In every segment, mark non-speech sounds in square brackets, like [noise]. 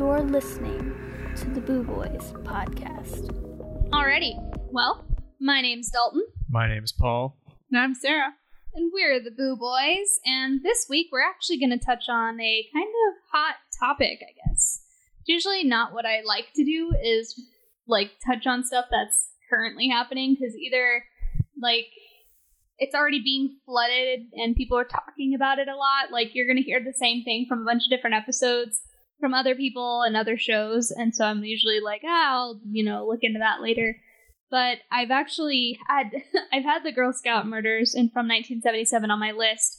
You're listening to the Boo Boys podcast. Alrighty. Well, my name's Dalton, My name's Paul. And I'm Sarah. and we're the Boo Boys. And this week we're actually going to touch on a kind of hot topic, I guess. Usually, not what I like to do is like touch on stuff that's currently happening because either like it's already being flooded and people are talking about it a lot. Like you're going to hear the same thing from a bunch of different episodes from other people and other shows. And so I'm usually like, ah, I'll, you know, look into that later. But I've actually had [laughs] I've had the Girl Scout murders and from 1977 on my list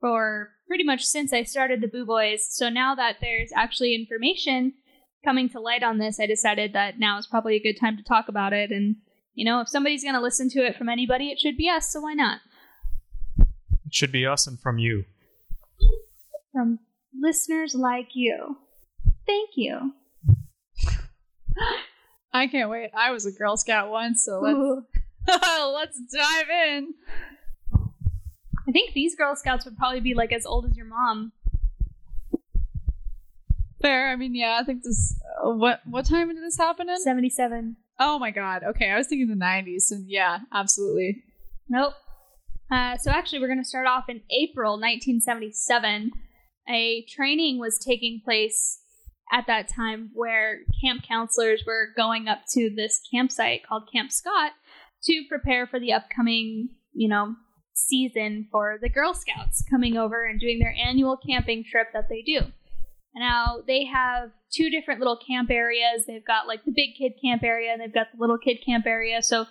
for pretty much since I started the Boo Boys. So now that there's actually information coming to light on this, I decided that now is probably a good time to talk about it. And you know, if somebody's going to listen to it from anybody, it should be us. So why not? It should be us and from you. From listeners like you. Thank you. [gasps] I can't wait. I was a Girl Scout once, so let's [laughs] let's dive in. I think these Girl Scouts would probably be like as old as your mom. Fair. I mean, yeah, I think this. Uh, what what time did this happen in? 77. Oh my god. Okay, I was thinking the 90s. So yeah, absolutely. Nope. Uh, so actually, we're going to start off in April 1977. A training was taking place at that time where camp counselors were going up to this campsite called Camp Scott to prepare for the upcoming, you know, season for the Girl Scouts coming over and doing their annual camping trip that they do. Now, they have two different little camp areas. They've got like the big kid camp area and they've got the little kid camp area. So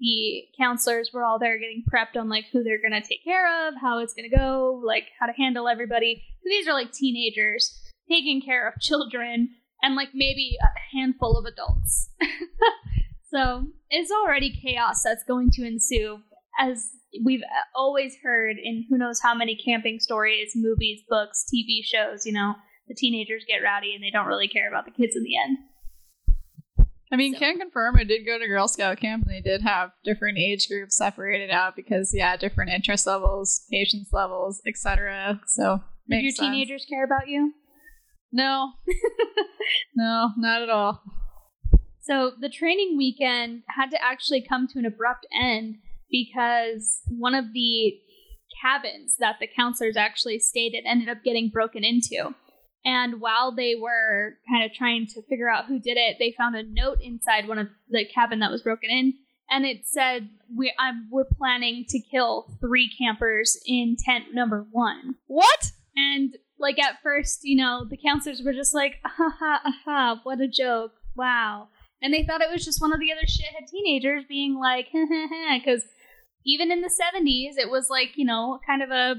the counselors were all there getting prepped on like who they're going to take care of, how it's going to go, like how to handle everybody. So these are like teenagers taking care of [laughs] children and like maybe a handful of adults. [laughs] so it's already chaos that's going to ensue as we've uh, always heard in who knows how many camping stories, movies, books, TV shows, you know, the teenagers get rowdy and they don't really care about the kids in the end. I mean, So- can confirm I did go to Girl Scout camp and they did have different age groups separated out because yeah, different interest levels, patience levels, etc. So Did your sense. teenagers care about you? No. [laughs] no, not at all. So the training weekend had to actually come to an abrupt end because one of the cabins that the counselors actually stayed at ended up getting broken into. And while they were kind of trying to figure out who did it, they found a note inside one of the cabin that was broken in, and it said, "We I'm, we're planning to kill three campers in tent number one." What? And like at first, you know, the counselors were just like, ha ha ha, ha what a joke. Wow. And they thought it was just one of the other shithead teenagers being like, ha ha ha, because even in the 70s, it was like, you know, kind of a,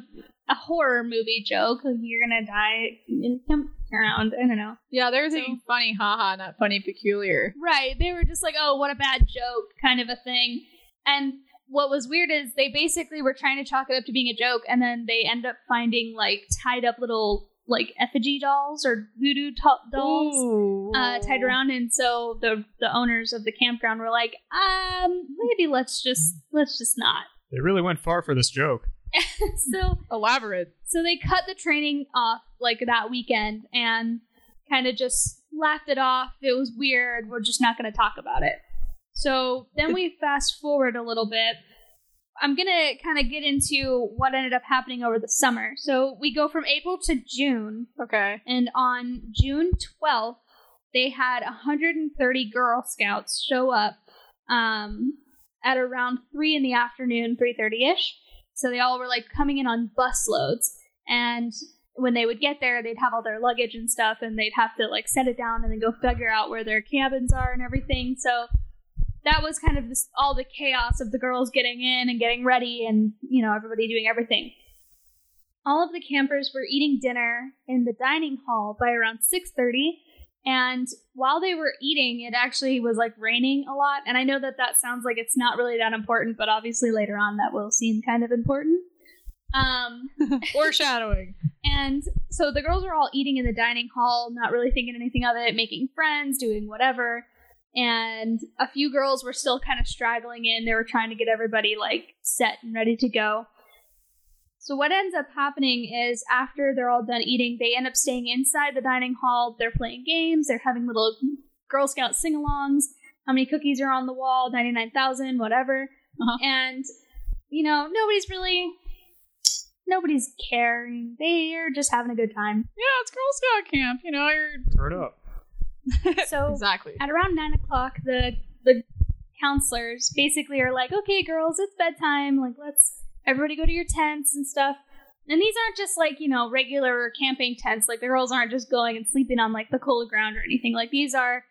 a horror movie joke. Like, you're gonna die in campground. I don't know. Yeah, they were So- thinking funny, haha, not funny, peculiar. Right. They were just like, oh, what a bad joke, kind of a thing. And what was weird is they basically were trying to chalk it up to being a joke, and then they end up finding like tied up little like effigy dolls or voodoo to- dolls uh, tied around. And so the the owners of the campground were like, um, maybe let's just let's just not. [laughs] They really went far for this joke. so Elaborate. so they cut the training off like that weekend and kind of just laughed it off. It was weird. We're just not going to talk about it. So then we fast forward a little bit. I'm going to kind of get into what ended up happening over the summer. So we go from April to June, Okay. and on June 12th, they had 130 Girl Scouts show up um, at around 3 in the afternoon, 3.30ish. So they all were like coming in on bus loads. And when they would get there, they'd have all their luggage and stuff, and they'd have to like set it down and then go figure out where their cabins are and everything. So that was kind of this, all the chaos of the girls getting in and getting ready, and you know everybody doing everything. All of the campers were eating dinner in the dining hall by around 6:30, and while they were eating, it actually was like raining a lot. And I know that that sounds like it's not really that important, but obviously later on that will seem kind of important. Um, [laughs] Foreshadowing. and so the girls were all eating in the dining hall, not really thinking anything of it, making friends, doing whatever. And a few girls were still kind of straggling in. They were trying to get everybody like set and ready to go. So what ends up happening is after they're all done eating, they end up staying inside the dining hall. They're playing games. They're having little Girl Scout sing-alongs. How many cookies are on the wall? Ninety-nine thousand, whatever. Uh-huh. And you know, nobody's really, nobody's caring. They're just having a good time. Yeah, it's Girl Scout camp. You know, you're Turn up. [laughs] So exactly. at around nine o'clock, the the counselors basically are like, "Okay, girls, it's bedtime. Like, let's everybody go to your tents and stuff." And these aren't just like you know regular camping tents. Like the girls aren't just going and sleeping on like the cold ground or anything. Like these are.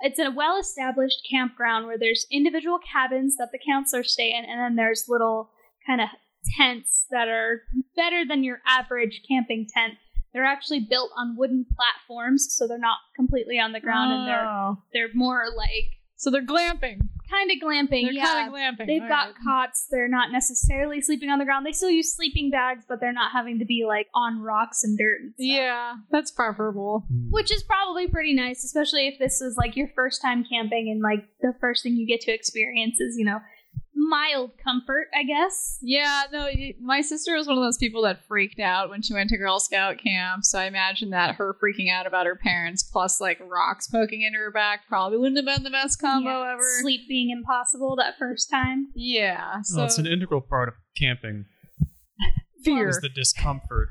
It's a well established campground where there's individual cabins that the counselors stay in, and then there's little kind of tents that are better than your average camping tent. They're actually built on wooden platforms, so they're not completely on the ground, and they're Oh. they're more like So they're glamping. kind of glamping. They're yeah, kind of glamping. they've got Alright. cots. They're not necessarily sleeping on the ground. They still use sleeping bags, but they're not having to be like on rocks and dirt. And stuff. Yeah, that's preferable. Hmm. which is probably pretty nice, especially if this is like your first time camping and like the first thing you get to experience is you know mild comfort, I guess. Yeah, no, my sister was one of those people that freaked out when she went to Girl Scout camp. So I imagine that her freaking out about her parents plus like rocks poking into her back probably wouldn't have been the best combo Yeah, ever. Sleep being impossible that first time. Yeah, so So it's an integral part of camping. [laughs] fear. Is the discomfort.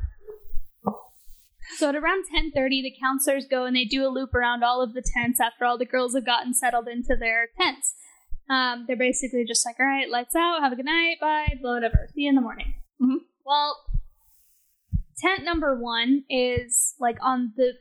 So at around 10:30, the counselors go and they do a loop around all of the tents after all the girls have gotten settled into their tents. Um, they're basically just like, "All right, lights out. Have a good night. Bye. Blow whatever. See you in the morning." Mhm. Well, tent number one is like on the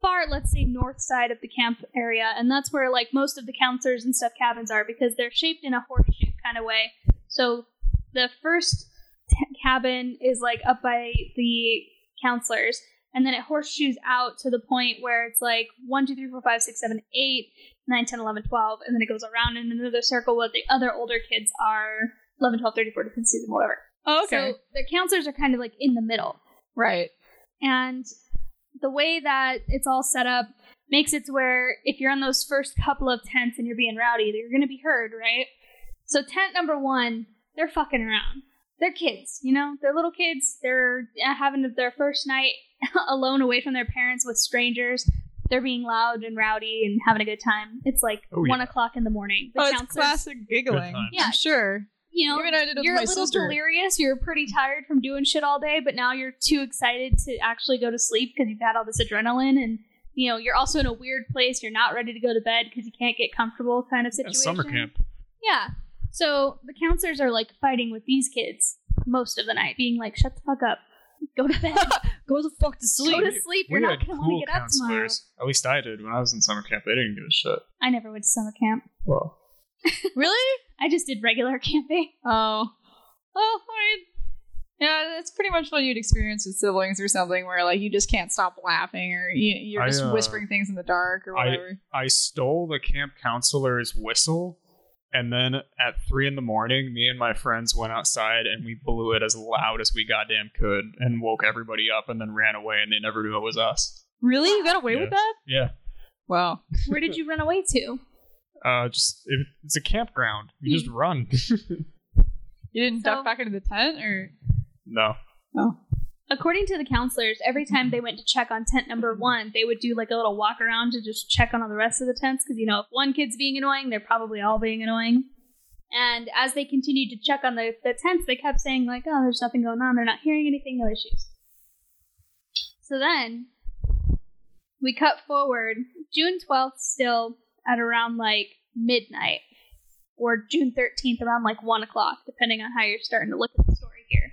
far, let's say, north side of the camp area, and that's where like most of the counselors and stuff cabins are because they're shaped in a horseshoe kind of way. So the first t- cabin is like up by the counselors, and then it horseshoes out to the point where it's like 1, 2, 3, 4, 5, 6, 7, 8, 9, 10, 11, 12, and then it goes around in another circle where the other older kids are 11, 12, 13, 14, 15, 16, whatever. oh, okay, So the counselors are kind of like in the middle. right. And the way that it's all set up makes it to where if you're on those first couple of tents and you're being rowdy, you're going to be heard, right? So tent number one, they're fucking around. They're kids, you know? They're little kids. They're uh, having their first night [laughs] alone away from their parents with strangers. They're being loud and rowdy and having a good time. It's like Oh, one yeah. o'clock in the morning. The Oh, it's counselors- classic giggling. Yeah. I'm sure. You know, Even I did it you're a little sister. delirious. You're pretty tired from doing shit all day, but now you're too excited to actually go to sleep because you've had all this adrenaline, and you know you're also in a weird place. You're not ready to go to bed because you can't get comfortable, kind of Yeah, situation. summer camp. Yeah. So the counselors are like fighting with these kids most of the night, being like, "Shut the fuck up, [laughs] go to bed, [laughs] Go the fuck to sleep. go sleep. to sleep. You're we not had gonna want to get up tomorrow." counselors. At least I did when I was in summer camp. They didn't give a shit. I never went to summer camp. Well, [laughs] really? I just did regular camping. Oh. Well, I mean, yeah, it's pretty much what you'd experience with siblings or something where, like, you just can't stop laughing or you, you're I, just uh, whispering things in the dark or I- whatever. I stole the camp counselor's whistle, and then at three in the morning, me and my friends went outside and we blew it as loud as we goddamn could, and woke everybody up, and then ran away, and they never knew it was us. really? You got away with that? Yeah, Wow. [laughs] Where did you run away to? uh, just it, it's a campground. You just run. [laughs] You didn't So- duck back into the tent or? no, Oh. According to the counselors, every time they went to check on tent number one, they would do like a little walk around to just check on all the rest of the tents because you know if one kid's being annoying, they're probably all being annoying. And as they continued to check on the, the tents, they kept saying like, "Oh, there's nothing going on. They're not hearing anything. No issues." So then we cut forward June 12th, still at around like midnight, or June 13th around like one o'clock, depending on how you're starting to look at the story here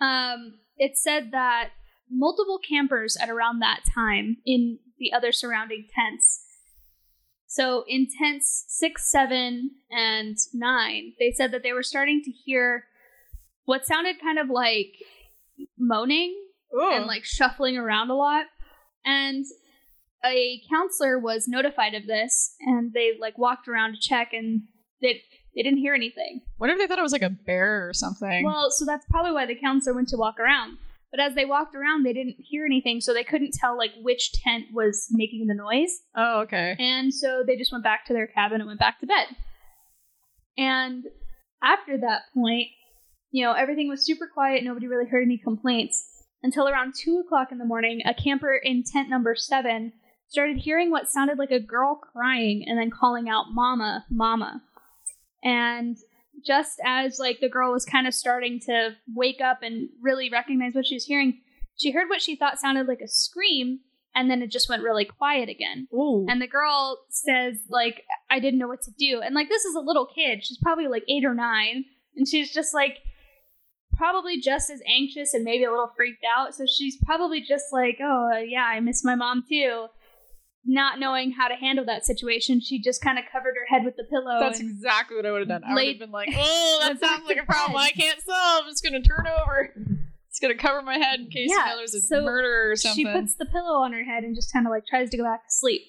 um, it said that multiple campers at around that time in the other surrounding tents. So in tents six, seven, and nine, they said that they were starting to hear what sounded kind of like moaning and like shuffling around a lot. And a counselor was notified of this, and they like walked around to check, and they they didn't hear anything. What if they thought it was like a bear or something? Well, so that's probably why the counselor went to walk around. But as they walked around, they didn't hear anything, so they couldn't tell like which tent was making the noise. oh, okay. And so they just went back to their cabin and went back to bed. And after that point, you know, everything was super quiet. Nobody really heard any complaints until around two o'clock in the morning. A camper in tent number seven started hearing what sounded like a girl crying and then calling out, "Mama, Mama," and just as like the girl was kind of starting to wake up and really recognize what she was hearing, she heard what she thought sounded like a scream, and then it just went really quiet again. Ooh. And the girl says, like, I didn't know what to do. And like this is a little kid. She's probably like eight or nine. And she's just like probably just as anxious and maybe a little freaked out. So she's probably just like, Oh yeah, I miss my mom too. Not knowing how to handle that situation, she just kind of covered her head with the pillow. That's exactly what I would have done. I would have been like, "Oh, that sounds like a [laughs] problem bed. I can't solve. I'm just gonna turn over. It's gonna cover my head in case Yeah, you know there's a so murder or something." She puts the pillow on her head and just kind of like tries to go back to sleep.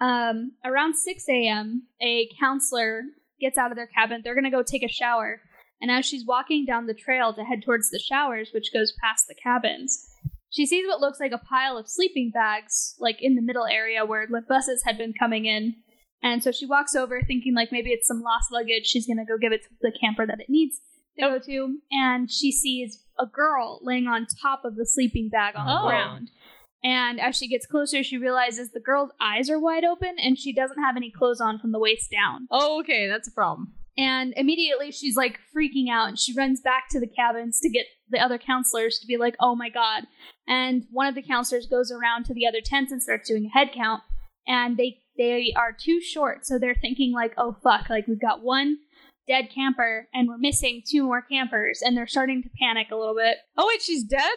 Um, around 6 a.m., a counselor gets out of their cabin. They're going to go take a shower. And as she's walking down the trail to head towards the showers, which goes past the cabins, she sees what looks like a pile of sleeping bags, like in the middle area where the buses had been coming in. And so she walks over thinking like maybe it's some lost luggage. She's going to go give it to the camper that it needs to go to. And she sees a girl laying on top of the sleeping bag on Oh. the ground. And as she gets closer, she realizes the girl's eyes are wide open and she doesn't have any clothes on from the waist down. oh, okay, that's a problem. And immediately she's like freaking out and she runs back to the cabins to get the other counselors to be like, oh my God. And one of the counselors goes around to the other tents and starts doing a head count. And they they are too short, so they're thinking like, oh fuck, like we've got one dead camper and we're missing two more campers, and they're starting to panic a little bit. Oh wait, she's dead.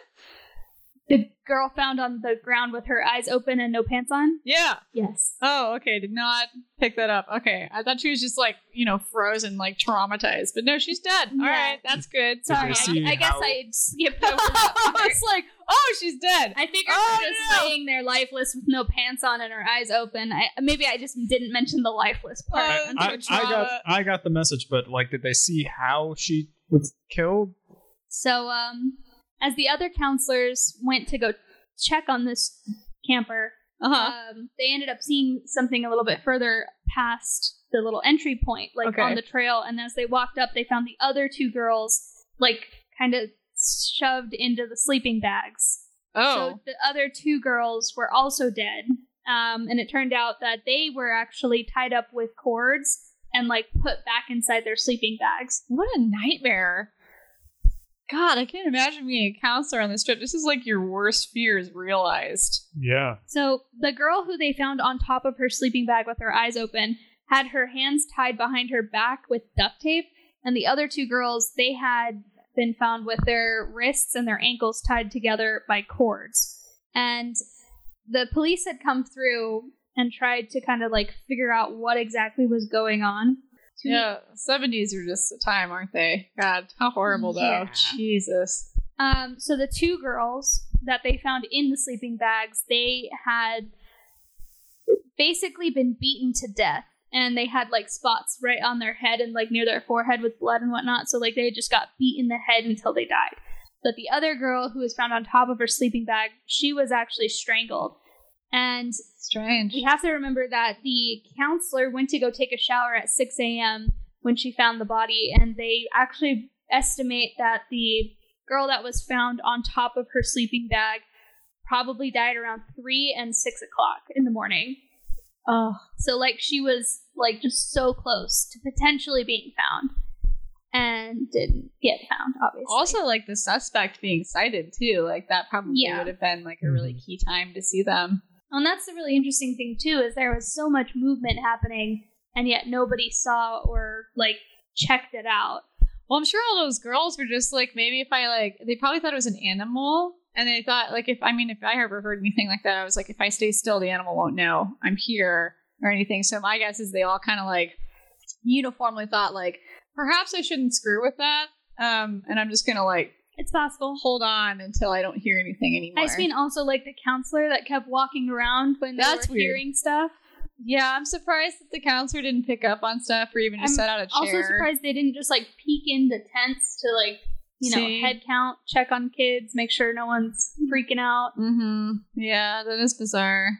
The girl found on the ground with her eyes open and no pants on. Yeah. Yes. Oh, okay. Did not pick that up. Okay, I thought she was just like you know frozen, like traumatized, but no, she's dead. All Yeah. right, that's good. Sorry, they I, I guess how- I skipped [laughs] over that I part. was like, oh, she's dead. I figured Oh, her just no. laying there lifeless with no pants on and her eyes open. I, maybe I just didn't mention the lifeless part. Uh, I, I got. I got the message, but like, did they see how she was killed? So, um, as the other counselors went to go check on this camper, Uh huh. um, they ended up seeing something a little bit further past the little entry point, like Okay. on the trail. And as they walked up, they found the other two girls, like, kind of shoved into the sleeping bags. oh. So the other two girls were also dead. Um, and it turned out that they were actually tied up with cords and like put back inside their sleeping bags. What a nightmare. God, I can't imagine being a counselor on this trip. This is like your worst fears realized. Yeah. So the girl who they found on top of her sleeping bag with her eyes open had her hands tied behind her back with duct tape, and the other two girls they had been found with their wrists and their ankles tied together by cords. And the police had come through and tried to kind of like figure out what exactly was going on. To Yeah, 70s are just a time, aren't they? God, how horrible though. Yeah. Jesus. Um, so the two girls that they found in the sleeping bags, they had basically been beaten to death, and they had like spots right on their head and like near their forehead with blood and whatnot. So like they just got beat in the head until they died. But the other girl who was found on top of her sleeping bag, she was actually strangled. And Strange. we have to remember that the counselor went to go take a shower at 6 a.m. when she found the body, and they actually estimate that the girl that was found on top of her sleeping bag probably died around 3 and 6 o'clock in the morning. Oh, So, like, she was, like, just so close to potentially being found and didn't get found, obviously. also like the suspect being sighted too. Like that probably Yeah. would have been like a really mm-hmm. key time to see them. And that's the really interesting thing too, is there was so much movement happening, and yet nobody saw or like checked it out. Well, I'm sure all those girls were just like, maybe if I like, they probably thought it was an animal. And they thought, like, if I mean, if I ever heard anything like that, I was like, if I stay still, the animal won't know I'm here or anything. So my guess is they all kind of like uniformly thought, like, perhaps I shouldn't screw with that. Um, and I'm just gonna like It's possible. hold on until I don't hear anything anymore. I just mean also like the counselor that kept walking around when they That's were weird. hearing stuff. yeah, I'm surprised that the counselor didn't pick up on stuff or even just I'm set out a chair. Also surprised they didn't just like peek into tents to like you know See? head count, check on kids, make sure no one's freaking out. Mm-hmm. Yeah, that is bizarre.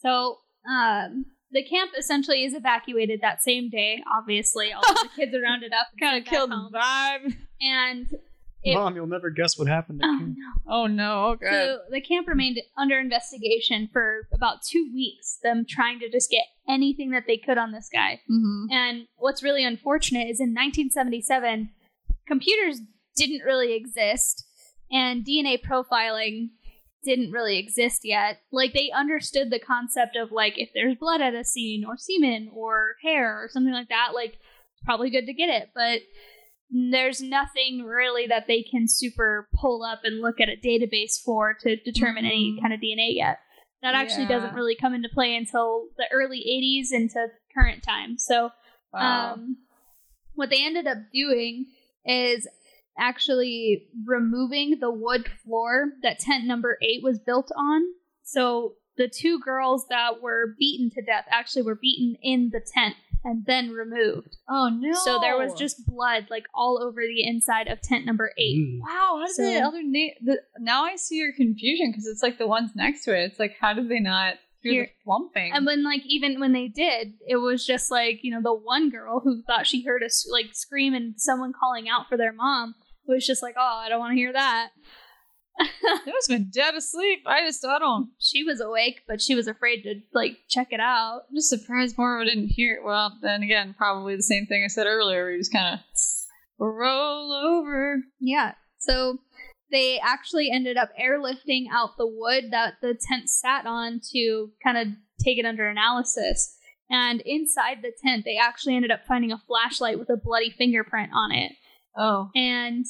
So um, the camp essentially is evacuated that same day. Obviously, all the kids are rounded up. [laughs] Kind of killed home. the vibe. and it, Mom, you'll never guess what happened. To oh Kim. no. Oh no. Oh god. So the camp remained under investigation for about two weeks, them trying to just get anything that they could on this guy. mm-hmm. And what's really unfortunate is in 1977, computers didn't really exist, and DNA profiling didn't really exist yet. Like they understood the concept of like if there's blood at a scene or semen or hair or something like that, like it's probably good to get it, but there's nothing really that they can super pull up and look at a database for to determine any Mhm. kind of DNA yet. That actually doesn't really come into play until the early 80s into current time. So Wow. um, what they ended up doing is actually removing the wood floor that tent number eight was built on. So the two girls that were beaten to death actually were beaten in the tent and then removed. oh no. So there was just blood like all over the inside of tent number eight. Mm. Wow, how did So- the other name? The, now I see your confusion because it's like the ones next to it. It's like, how did they not do Here- the lumping? And when like even when they did, it was just like you know the one girl who thought she heard a like scream and someone calling out for their mom was just like, oh, I don't want to hear that. Must have been dead asleep. I just, I don't. she was awake, but she was afraid to like check it out. I'm just surprised Morrow didn't hear it. Well, then again, probably the same thing I said earlier. We just kind of roll over. Yeah. So they actually ended up airlifting out the wood that the tent sat on to kind of take it under analysis. And inside the tent, they actually ended up finding a flashlight with a bloody fingerprint on it. Oh, And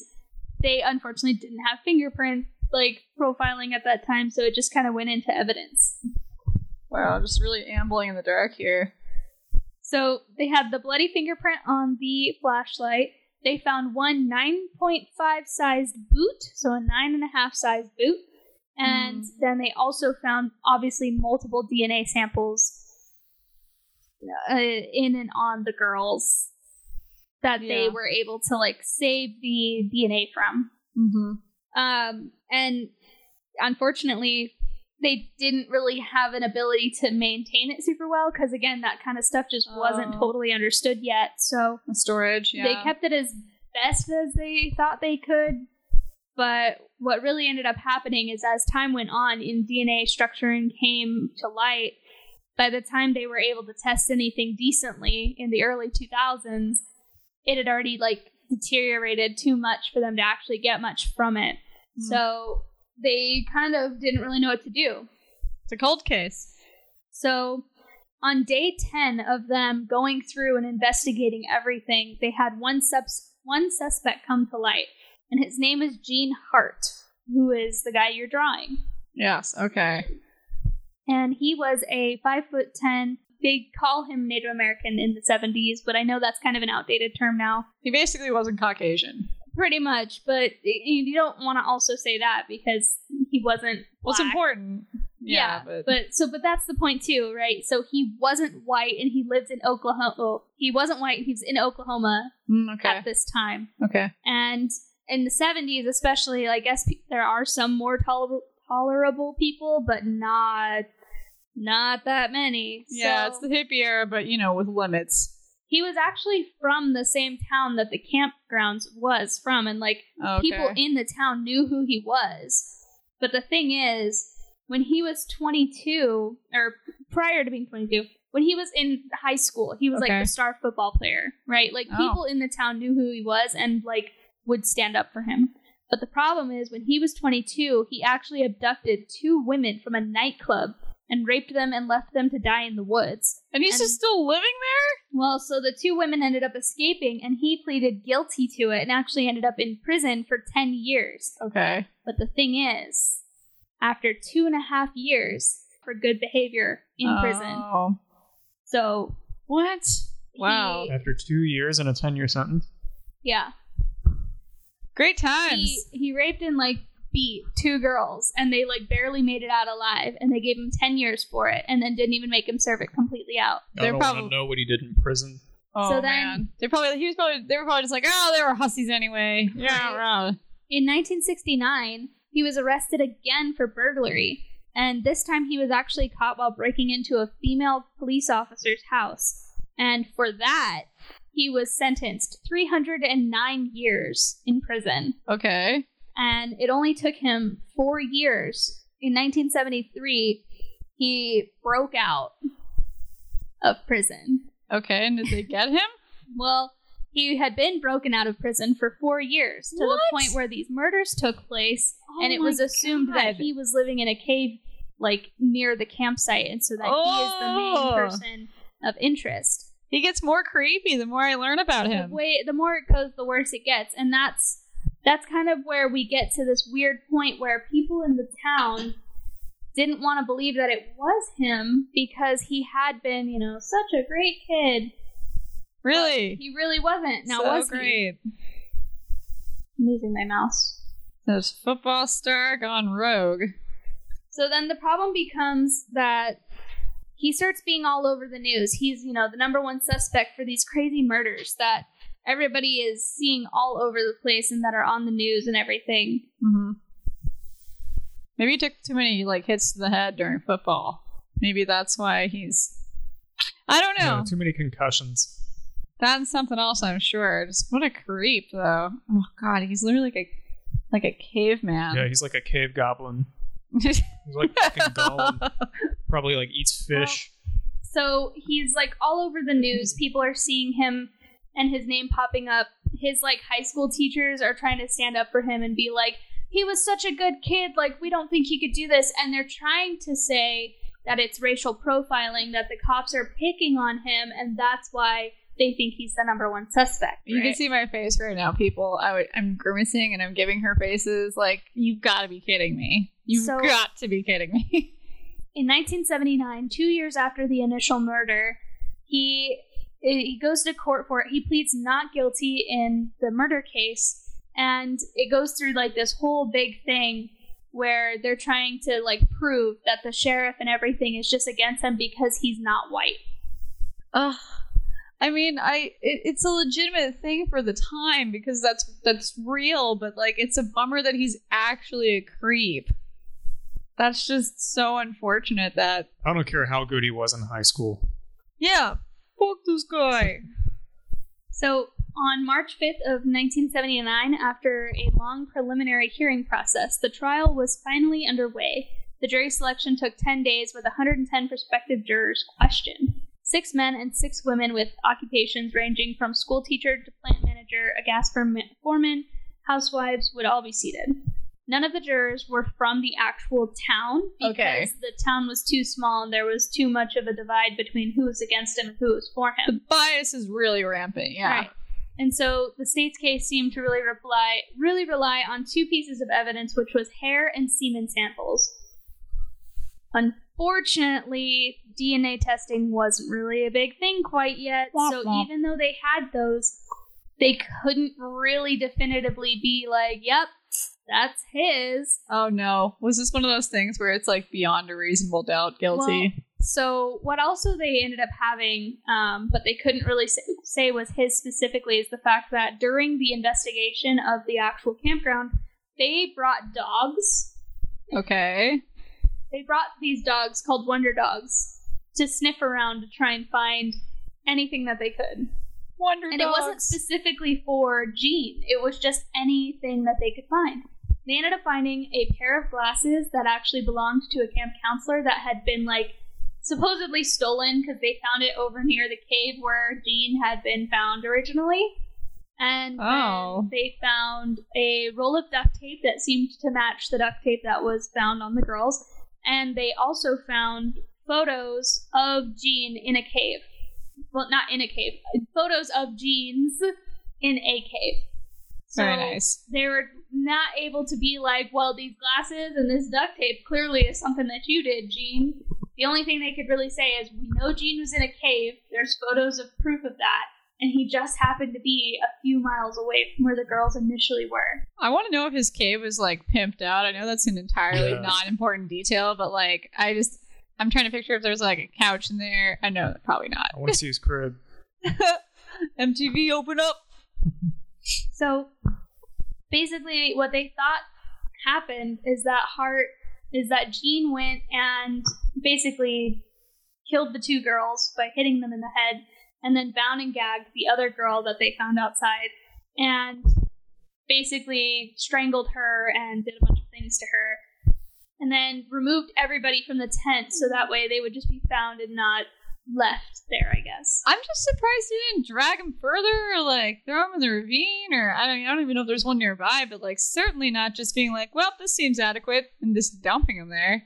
they unfortunately didn't have fingerprint like profiling at that time, so it just kind of went into evidence. wow, just really ambling in the dark here. So they had the bloody fingerprint on the flashlight. They found one 9.5 sized boot, so a nine and a half size boot. And then they also found obviously multiple DNA samples uh, in and on the girls that they were able to like save the DNA from. Mm-hmm. Um, and unfortunately, they didn't really have an ability to maintain it super well because, again, that kind of stuff just wasn't Oh. totally understood yet. So The storage, yeah. they kept it as best as they thought they could. But what really ended up happening is as time went on and DNA structuring came to light, by the time they were able to test anything decently in the early 2000s, it had already like deteriorated too much for them to actually get much from it. Mm. So they kind of didn't really know what to do. It's a cold case. So on day 10 of them going through and investigating everything, they had one subs- one suspect come to light, and his name is Gene Hart, who is the guy you're drawing. Yes. Okay. And he was a 5 foot 10 they call him Native American in the 70s, but I know that's kind of an outdated term now. He basically wasn't Caucasian. Pretty much, but you don't want to also say that because he wasn't. What's black. important? Yeah, but, so but that's the point too, right? So he wasn't white and he lived in Oklahoma. Well, he wasn't white and he was in Oklahoma Mm, okay. at this time. Okay. And in the 70s, especially, I guess there are some more toler- tolerable people, but not not that many. Yeah, So it's the hippie era, but you know, with limits. He was actually from the same town that the campgrounds was from, and like oh, Okay. people in the town knew who he was. But the thing is, when he was 22, or prior to being 22, when he was in high school, he was Okay. like the star football player, right? Like Oh. people in the town knew who he was and like would stand up for him. But the problem is, when he was 22, he actually abducted two women from a nightclub and raped them and left them to die in the woods. and he's and- just still living there? Well, so the two women ended up escaping, and he pleaded guilty to it and actually ended up in prison for 10 years. Okay. But the thing is, after two and a half years for good behavior in prison. Oh. So, What? Wow. he- After two years and a 10 year sentence? yeah. Great He, times. he raped and, like, beat two girls, and they, like, barely made it out alive, and they gave him 10 years for it, and then didn't even make him serve it completely out. I They're don't probably- want to know what he did in prison. oh so then- man. They probably he was probably they were probably just like, oh, they were hussies anyway. [laughs] Yeah, right. In 1969, he was arrested again for burglary, and this time he was actually caught while breaking into a female police officer's house. And for that, he was sentenced 309 years in prison, Okay. And it only took him four years. In 1973, he broke out of prison. Okay. And did they get him? [laughs] Well, he had been broken out of prison for four years to the point where these murders took place, oh and Oh it was assumed that he was living in a cave, like near the campsite, and so that he is the main Oh. person of interest. He gets more creepy the more I learn about The him. way the more it goes, the worse it gets, and that's that's kind of where we get to this weird point where people in the town didn't want to believe that it was him because he had been, you know, such a great kid. Really? He really wasn't. Now so was he? I'm losing my mouse. This football star gone rogue. So then the problem becomes that he starts being all over the news. He's, you know, the number one suspect for these crazy murders that everybody is seeing all over the place and that are on the news and everything. Mm-hmm. Maybe he took too many like hits to the head during football. Maybe that's why he's. I don't know. Yeah, too many concussions. That's something else, I'm sure. Just what a creep, though. Oh God, he's literally like a like a caveman. Yeah, he's like a cave goblin. [laughs] He's like fucking Gollum. Probably like eats fish. So he's like all over the news. People are seeing him and his name popping up. His like high school teachers are trying to stand up for him and be like, he was such a good kid. Like, we don't think he could do this. And they're trying to say that it's racial profiling, that the cops are picking on him, and that's why they think he's the number one suspect. You can see my face right now, people. I would, I'm grimacing and I'm giving her faces like, you've got to be kidding me. You've So- got to be kidding me. [laughs] in 1979, two years after the initial murder, he he goes to court for it. He pleads not guilty in the murder case, and it goes through like this whole big thing where they're trying to like prove that the sheriff and everything is just against him because he's not white. Ugh. I mean, I it, it's a legitimate thing for the time because that's that's real, but like it's a bummer that he's actually a creep. That's just so unfortunate that I don't care how good he was in high school. yeah, fuck this guy. So, on March 5th of 1979, after a long preliminary hearing process, the trial was finally underway. The jury selection took 10 days with 110 prospective jurors questioned. Six men and six women with occupations ranging from school teacher to plant manager, a gas foreman, housewives would all be seated. None of the jurors were from the actual town because Okay. the town was too small and there was too much of a divide between who was against him and who was for him. The bias is really rampant. Yeah. Right. And so the state's case seemed to really rely really rely on two pieces of evidence, which was hair and semen samples. Unfortunately, DNA testing wasn't really a big thing quite yet. Womp so womp. even though they had those, they couldn't really definitively be like, "Yep, that's his." Oh no. Was this one of those things where it's like beyond a reasonable doubt guilty? So what also they ended up having, um, but they couldn't really say, say was his specifically, is the fact that during the investigation of the actual campground, they brought dogs. okay. They brought these dogs called Wonder Dogs to sniff around to try and find anything that they could. Wonder And it wasn't specifically for Gene. It was just anything that they could find. They ended up finding a pair of glasses that actually belonged to a camp counselor that had been like supposedly stolen because they found it over near the cave where Gene had been found originally. And Oh. they found a roll of duct tape that seemed to match the duct tape that was found on the girls. And they also found photos of Gene in a cave. Well, not in a cave. Photos of Gene's in a cave. So Very nice. they were not able to be like, well, these glasses and this duct tape clearly is something that you did, Gene. The only thing they could really say is, we know Gene was in a cave. There's photos of proof of that. And he just happened to be a few miles away from where the girls initially were. I want to know if his cave was like pimped out. I know that's an entirely Yeah. non-important detail, but like I just I'm trying to picture if there's like a couch in there. I know probably not. I want to see his crib. [laughs] MTV open up. So basically, what they thought happened is that Hart is that Gene went and basically killed the two girls by hitting them in the head and then bound and gagged the other girl that they found outside, and basically strangled her and did a bunch of things to her, and then removed everybody from the tent so that way they would just be found and not left there. I guess. I'm just surprised he didn't drag him further or like throw him in the ravine or I don't I don't even know if there's one nearby, but like certainly not just being like, well, this seems adequate and just dumping him there.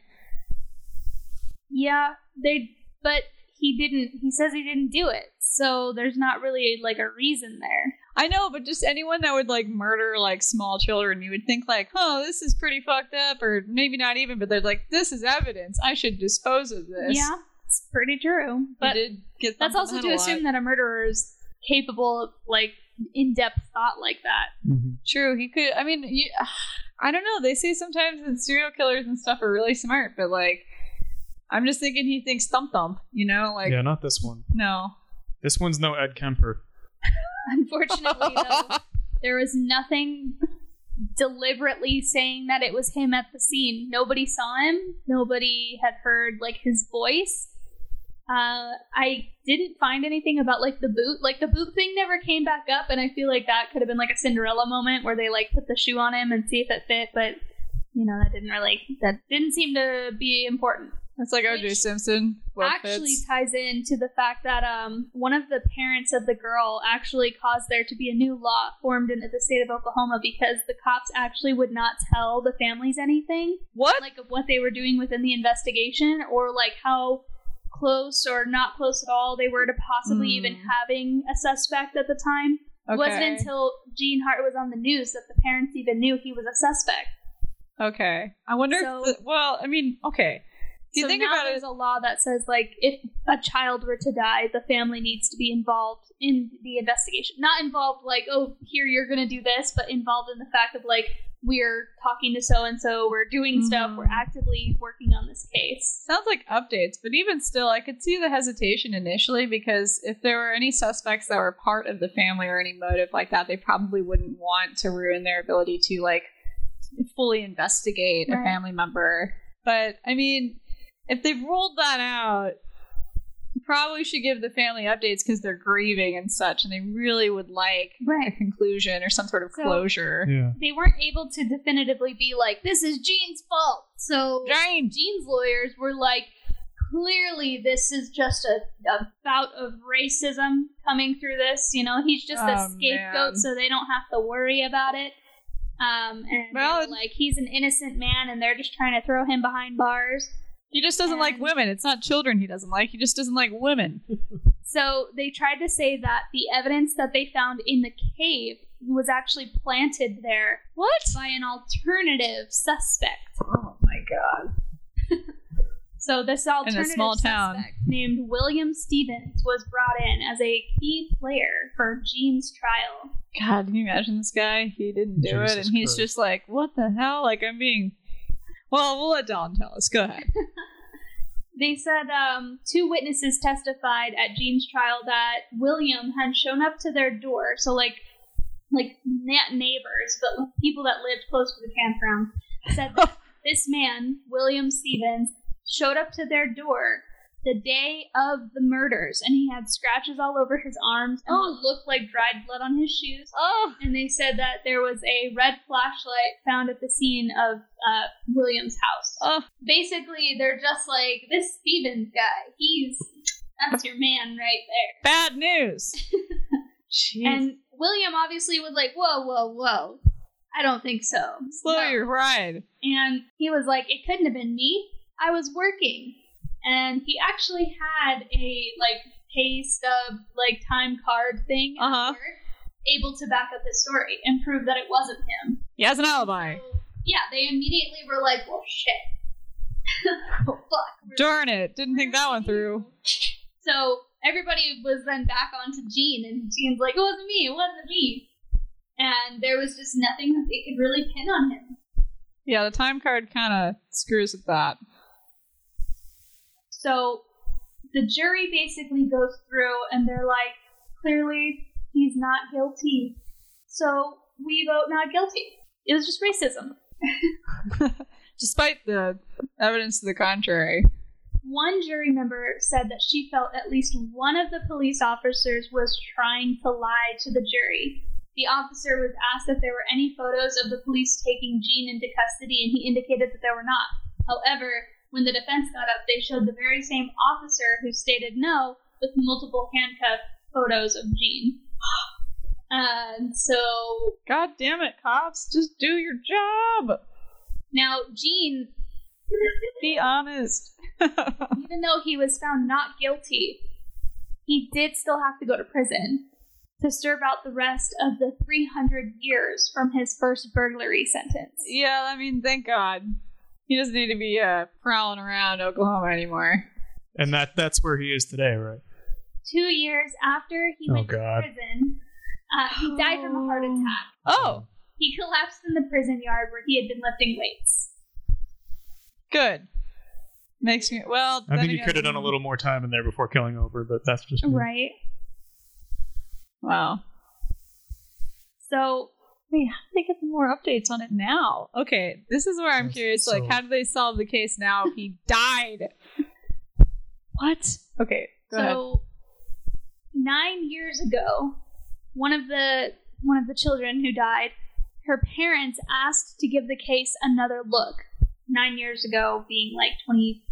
Yeah, they. But he didn't. He says he didn't do it, so there's not really like a reason there. I know, but just anyone that would like murder like small children, you would think like, oh, this is pretty fucked up, or maybe not even, but they're like, this is evidence. I should dispose of this. Yeah, it's pretty true. but But did get that's also to head a lot. assume that a murderer is capable of like in-depth thought like that. Mm-hmm. True, he could. I mean, you, [sighs] I don't know. They say sometimes that serial killers and stuff are really smart, but like, I'm just thinking he thinks thump thump. You know, like yeah, not this one. no. This one's no Ed Kemper. [laughs] Unfortunately, though, [laughs] there was nothing deliberately saying that it was him at the scene. Nobody saw him. Nobody had heard like his voice. Uh, I didn't find anything about like the boot. Like the boot thing never came back up, and I feel like that could have been like a Cinderella moment where they like put the shoe on him and see if it fit. But you know that didn't really that didn't seem to be important It's like O.J. Simpson. Actually fits. ties into the fact that um, one of the parents of the girl actually caused there to be a new law formed in the state of Oklahoma because the cops actually would not tell the families anything, what? like of what they were doing within the investigation or like how close or not close at all they were to possibly Hmm. even having a suspect at the time. It wasn't until Gene Hart was on the news that the parents even knew he was a suspect. Okay. I wonder So- if. The, well, I mean, okay. Do you so think about there's it? a law that says like if a child were to die, the family needs to be involved in the investigation. Not involved like, oh, here you're gonna do this, but involved in the fact of like we're talking to so and so, we're doing stuff, we're Mhm. actively working on this case. Sounds like updates, but even still, I could see the hesitation initially because if there were any suspects that were part of the family or any motive like that, they probably wouldn't want to ruin their ability to like fully investigate a family member. But I mean, if they've ruled that out, probably should give the family updates because they're grieving and such, and they really would like a conclusion or some sort of So- closure. Yeah. They weren't able to definitively be like, this is Gene's fault. So Jane! Gene's lawyers were like, clearly this is just a, a bout of racism coming through this. You know, he's just a Oh, scapegoat, man. so they don't have to worry about it. Um, and Well, like he's an innocent man, and they're just trying to throw him behind bars. He just doesn't like women. It's not children he doesn't like. He just doesn't like women. [laughs] So they tried to say that the evidence that they found in the cave was actually planted there What? by an alternative suspect. Oh my god. [laughs] So this alternative small town. suspect named William Stevens was brought in as a key player for Gene's trial. God, can you imagine this guy? He didn't do it, Jesus and he's Christ. just like, "What the hell?" Like I'm being. Well, we'll let Dawn tell us. Go ahead. [laughs] They said um, two witnesses testified at Gene's trial that William had shown up to their door. So like, like not neighbors, but people that lived close to the campground said [laughs] that this man, William Stevens, showed up to their door the day of the murders, and he had scratches all over his arms and what looked like dried blood on his shoes. oh, And they said that there was a red flashlight found at the scene of uh, William's house oh, basically they're just like this Stevens guy. He's that's your man right there. bad news. [laughs] Jeez. And William obviously was like, whoa, whoa, whoa. I don't think so. Slow No. your ride. And he was like, it couldn't have been me. I was working. And he actually had a like pay stub, like time card thing Uh-huh. work, able to back up his story and prove that it wasn't him. He has an alibi. So, yeah, they immediately were like, well, shit. oh, [laughs] fuck. Darn it! Didn't think that one through. So everybody was then back onto Gene, and Gene's like, it wasn't me, it wasn't me. And there was just nothing that they could really pin on him. Yeah, the time card kind of screws with that. So the jury basically goes through, and they're like, clearly he's not guilty. So we vote not guilty. It was just racism. [laughs] Despite the evidence to the contrary. one jury member said that she felt at least one of the police officers was trying to lie to the jury. The officer was asked if there were any photos of the police taking Gene into custody, and he indicated that there were not. However, when the defense got up, they showed the very same officer who stated no with multiple handcuff photos of Gene. [gasps] And so God damn it, cops, just do your job. now Gene, Be honest. [laughs] even though he was found not guilty, he did still have to go to prison to serve out the rest of the 300 years from his first burglary sentence. yeah, I mean, thank God. He doesn't need to be uh, prowling around Oklahoma anymore. And that that's where he is today, right? Two years after he Oh, went God. to prison, uh, he died from a heart attack. Oh, He collapsed in the prison yard where he had been lifting weights. good. Makes me well. I think he could have done a little more time in there before killing over, but that's just me. Right. Wow. So Wait, how did they get more updates on it now? Okay, this is where I'm Yes, curious. Like, how do they solve the case now? if He [laughs] died. What? Okay, go ahead. So nine years ago, one of the one of the children who died, her parents asked to give the case another look. Nine years ago, being like twenty.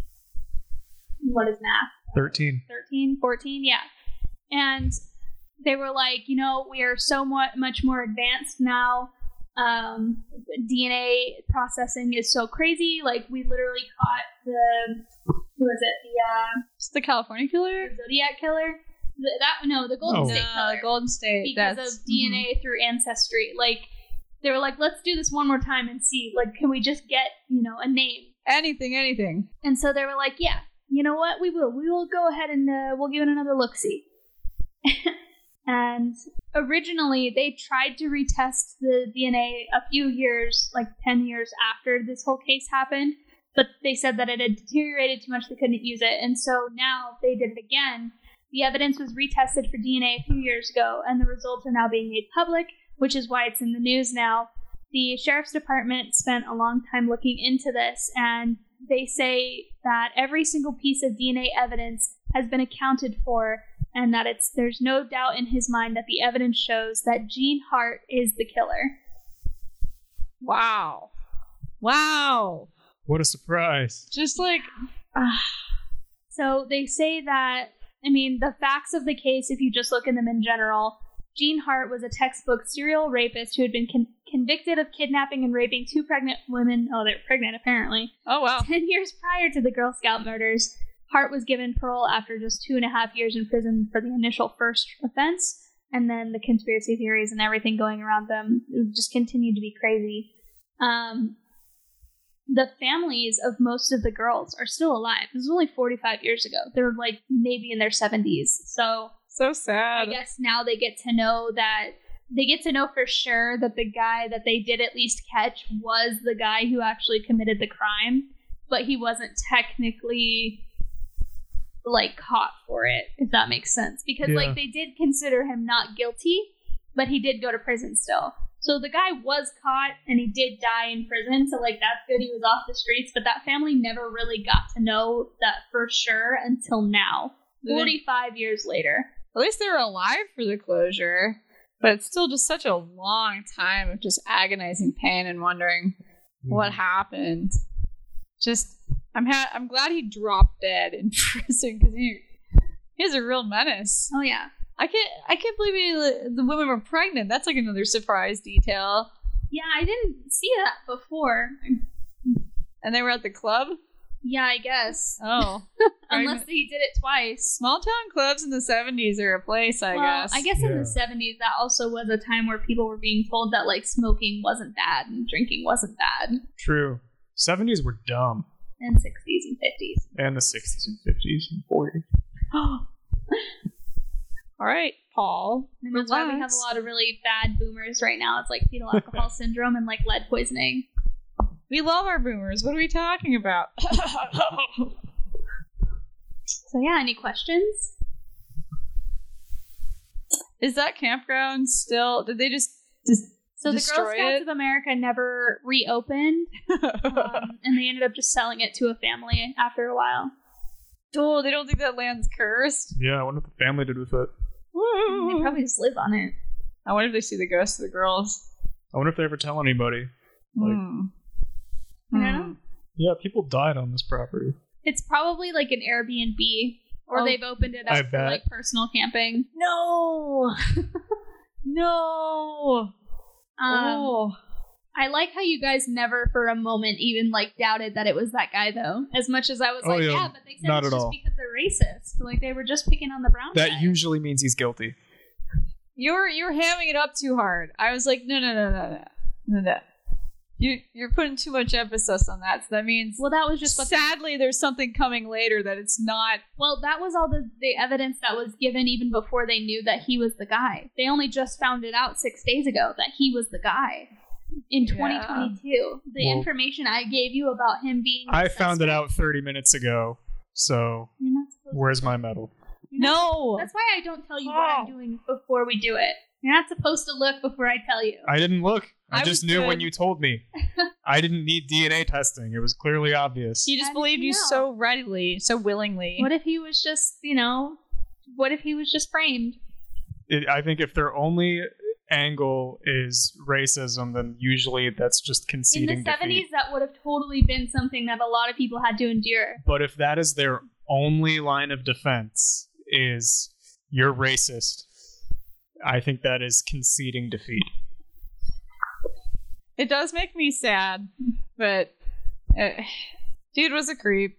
What is math? 13. 13, 14, yeah. And they were like, you know, we are so much more advanced now. Um, DNA processing is so crazy. Like, we literally caught the, who was it? The, uh, It's the California killer. the Zodiac killer? The, that no, the Golden Oh. State Killer. the Golden State. because that's- of DNA through ancestry. Like, they were like, let's do this one more time and see. Like, can we just get, you know, a name? anything, anything. And so they were like, yeah, you know what? We will. We will go ahead and uh, we'll give it another look see. [laughs] and originally, they tried to retest the DNA a few years, like 10 years after this whole case happened, but they said that it had deteriorated too much, they couldn't use it. And so now they did it again. The evidence was retested for DNA a few years ago, and the results are now being made public, which is why it's in the news now. The sheriff's department spent a long time looking into this, and they say that every single piece of DNA evidence has been accounted for, and that it's there's no doubt in his mind that the evidence shows that Gene Hart is the killer. Wow. Wow. What a surprise. Just like ah. So they say that I mean the facts of the case, if you just look at them in general, Gene Hart was a textbook serial rapist who had been con- convicted of kidnapping and raping two pregnant women. Oh, they're pregnant apparently. oh wow. 10 years prior to the Girl Scout murders, Hart was given parole after just two and a half years in prison for the initial first offense, and then the conspiracy theories and everything going around them just continued to be crazy. Um, the families of most of the girls are still alive. This was only 45 years ago. They're like maybe in their 70s. So So sad. I guess now they get to know that they get to know for sure that the guy that they did at least catch was the guy who actually committed the crime, but he wasn't technically like caught for it, if that makes sense. Because Yeah. like they did consider him not guilty, but he did go to prison still. So the guy was caught and he did die in prison, so like that's good he was off the streets, but that family never really got to know that for sure until now. 45 years later. At least they were alive for the closure. But it's still just such a long time of just agonizing pain and wondering what mm. happened. Just, I'm ha- I'm glad he dropped dead in [laughs] prison because he he's a real menace. Oh yeah. I can't I can't believe he, the women were pregnant. That's like another surprise detail. Yeah, I didn't see that before. And they were at the club. Yeah, I guess. Oh, [laughs] Unless he did it twice. small town clubs in the '70s are a place. I well, guess. I guess in the 70s, that also was a time where people were being told that, like, smoking wasn't bad and drinking wasn't bad. True. 70s were dumb. And 60s and 50s. And the 60s and 50s and 40s. [gasps] All right, Paul. And that's why we have a lot of really bad boomers right now. It's like fetal [laughs] alcohol syndrome and, like, lead poisoning. We love our boomers. What are we talking about? [laughs] So, yeah, any questions? Is that campground still? Did they just just So, the Girl Scouts it? of America never reopened, um, [laughs] and they ended up just selling it to a family after a while. Oh, they don't think that land's cursed. Yeah, I wonder what the family did with it. They probably just live on it. I wonder if they see the ghosts of the girls. I wonder if they ever tell anybody. Like-. I don't know. Yeah, people died on this property. It's probably like an Airbnb, or Oh, they've opened it I up for bet. like personal camping. No. [laughs] no. Um, oh. I like how you guys never for a moment even like doubted that it was that guy though. As much as I was Oh, like, yeah, yeah, but they said not it's at just all. because they're racist. Like they were just picking on the brown guy. That usually means he's guilty. You're you're hamming it up too hard. I was like, no, no, no, no, no, no, no. You you're putting too much emphasis on that. So that means, well, that was just what. sadly, there's something coming later that it's not. well, that was all the the evidence that was given even before they knew that he was the guy. They only just found it out six days ago that he was the guy. In Yeah. 2022, the Well- information I gave you about him being I found it out 30 minutes ago. So You're not supposed to where's my medal? No. That's why I don't tell you what I'm Oh. doing before we do it. You're not supposed to look before I tell you. I didn't look. I, I just was knew when you told me. [laughs] I didn't need DNA testing. It was clearly obvious. He just did believed you you know? so readily, so willingly. What if he was just, you know, what if he was just framed? It, I think if their only angle is racism, then usually that's just conceding. In conceding the 70s, that would have totally been something that a lot of people had to endure. But if that is their only line of defense, is you're racist, I think that is conceding defeat. It does make me sad, but uh, dude was a creep.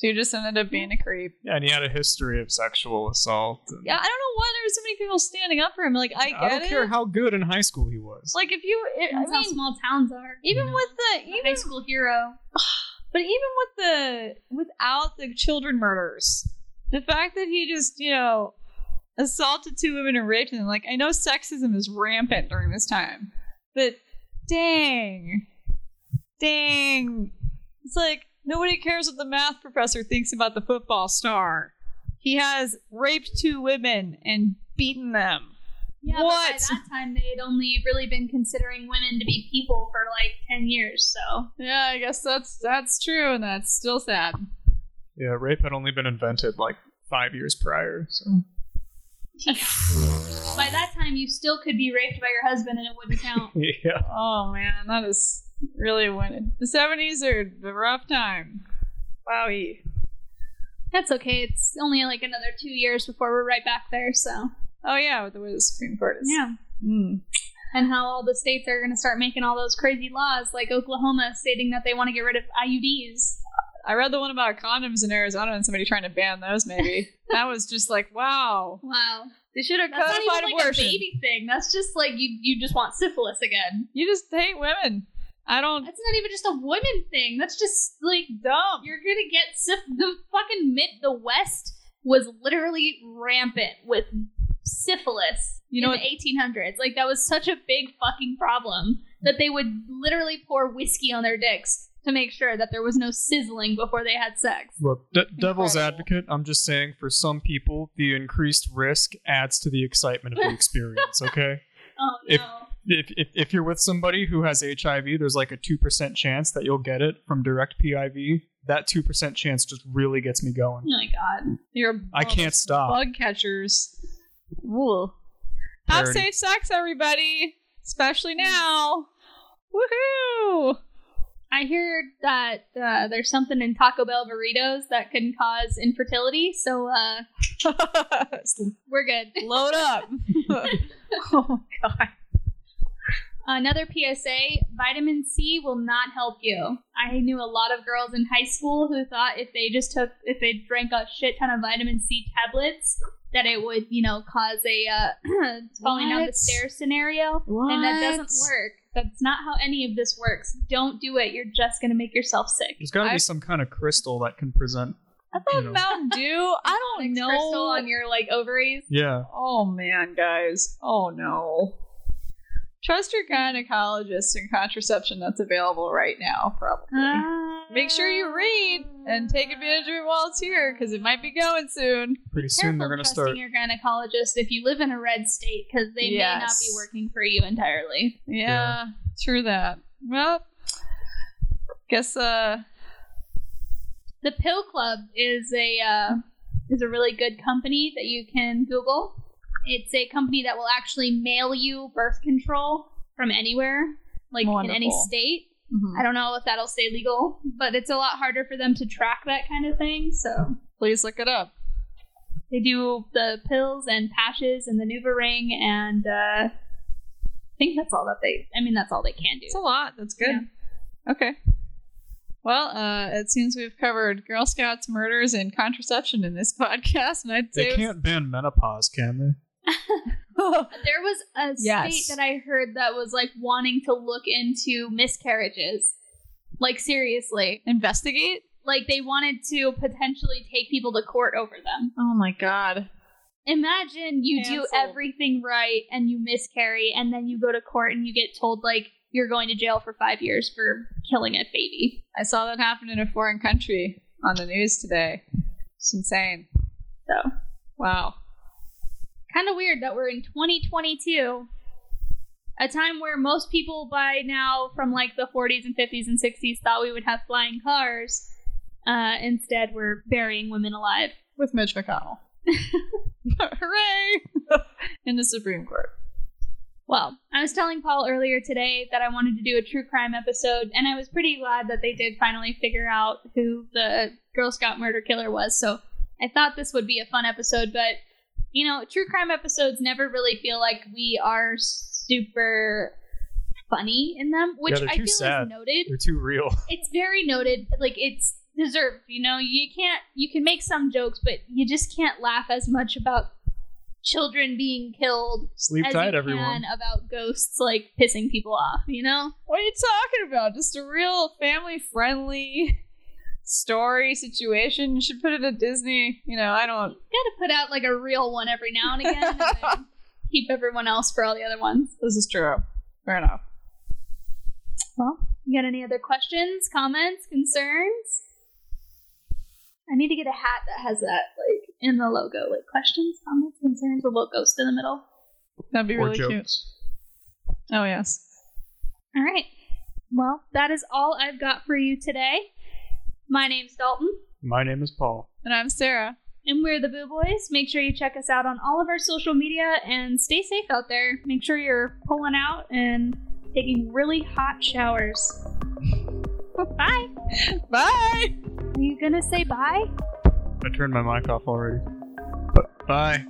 Dude just ended up being a creep. Yeah, and he had a history of sexual assault. and- Yeah, I don't know why there were so many people standing up for him. Like, I get I don't it. care how good in high school he was. like, if you, it, I That's how small towns are. even Mhm. with the, The high school hero. [sighs] but even with the, without the children murders, the fact that he just, you know, assaulted two women and raped them. Like, I know sexism is rampant during this time, but dang, dang, it's like nobody cares what the math professor thinks about the football star. He has raped two women and beaten them. Yeah, What? but by that time, they had only really been considering women to be people for like 10 years, so. Yeah, I guess that's that's true, and that's still sad. Yeah, rape had only been invented like five years prior. So [laughs] By that time, you still could be raped by your husband and it wouldn't count. [laughs] yeah, Oh man, that is really when the seventies are a rough time. Wowie. That's okay. It's only like another two years before we're right back there, so. Oh yeah, with the way the Supreme Court is. Yeah. Mm. And how all the states are going to start making all those crazy laws, like Oklahoma stating that they want to get rid of IUDs. I read the one about condoms in Arizona and somebody trying to ban those. Maybe [laughs] that was just like wow. Wow. They should have That's not codified even like abortion. a baby thing. That's just like you, you just want syphilis again. You just hate women. I don't. That's not even just a women thing. That's just like Dumb. you're gonna get syph- the fucking mid the West was literally rampant with syphilis You know in the 1800s. Like that was such a big fucking problem that they would literally pour whiskey on their dicks to make sure that there was no sizzling before they had sex. look, d- devil's advocate. I'm just saying, for some people, the increased risk adds to the excitement of the [laughs] experience. Okay, [laughs] Oh If- no. if, if if you're with somebody who has HIV, there's like a two percent chance that you'll get it from direct PIV. That two percent chance just really gets me going. Oh my god. You're. I can't stop. Bug catchers. Ooh. Have Parody. safe sex, everybody. Especially now. Woohoo! I hear that uh, there's something in Taco Bell burritos that can cause infertility, so [laughs] uh, we're good. Load up. [laughs] oh my god. Another PSA vitamin C will not help you. I knew a lot of girls in high school who thought if they just took, if they drank a shit ton of vitamin C tablets, that it would, you know, cause a uh, [clears throat] falling down the stairs scenario. And that doesn't work. That's not how any of this works. Don't do it. You're just going to make yourself sick. There's got to be some kind of crystal that can present. I thought You know. Mountain Dew. I don't Onyx know. Crystal on your like ovaries. Yeah, Oh man, guys. Oh no. Trust your gynecologist and contraception that's available right now, probably. Make sure you read and take advantage of it while it's here, because it might be going soon. pretty soon they're gonna trusting start. your gynecologist if you live in a red state because they may not be working for you entirely. Yeah, true that. Well, guess uh The Pill Club is a uh, is a really good company that you can Google. It's a company that will actually mail you birth control from anywhere, like in any Wonderful. state. Mhm. I don't know if that'll stay legal, but it's a lot harder for them to track that kind of thing. So Please look it up. they do the pills and patches and the NuvaRing, and uh, I think that's all that they. I mean, that's all they can do. It's a lot. That's good. Okay. Well, uh, it seems we've covered Girl Scouts murders and contraception in this [laughs] podcast, and I'd say They can't ban menopause, can they? [laughs] There was a Yes. state that I heard that was like wanting to look into miscarriages. Like seriously, investigate. like they wanted to potentially take people to court over them. Oh my god. Imagine you do everything right and you miscarry, and then you go to court and you get told like you're going to jail for five years for killing a baby. I saw that happen in a foreign country on the news today. It's insane. So Wow. Kind of weird that we're in 2022 a time where most people by now from like the 40s and 50s and 60s thought we would have flying cars uh, instead we're burying women alive With Mitch McConnell. [laughs] Hooray! [laughs] in the Supreme Court. well i was telling paul earlier today that i wanted to do a true crime episode and i was pretty glad that they did finally figure out who the girl scout murder killer was so i thought this would be a fun episode but you know true crime episodes never really feel like we are super funny in them which they're i too feel sad. is noted They're too real. [laughs] it's very noted like it's deserved you know you can't you can make some jokes but you just can't laugh as much about children being killed Sleep as tight, you everyone. can about ghosts like pissing people off you know What are you talking about? Just a real family friendly story situation. You should put it at Disney. You know, I don't. gotta put out like a real one every now and again and [laughs] keep everyone else for all the other ones This is true. Fair enough. well you got any other questions comments concerns i need to get a hat that has that like in the logo like questions comments concerns a little ghost in the middle That'd be Or really cute. Oh, yes. All right. Well, that is all I've got for you today. My name's Dalton, My name is Paul. And I'm Sarah. and we're the Boo Boys. Make sure you check us out on all of our social media and stay safe out there. Make sure you're pulling out and taking really hot showers. [laughs] bye. Bye. Are you gonna say bye? I turned my mic off already. But bye.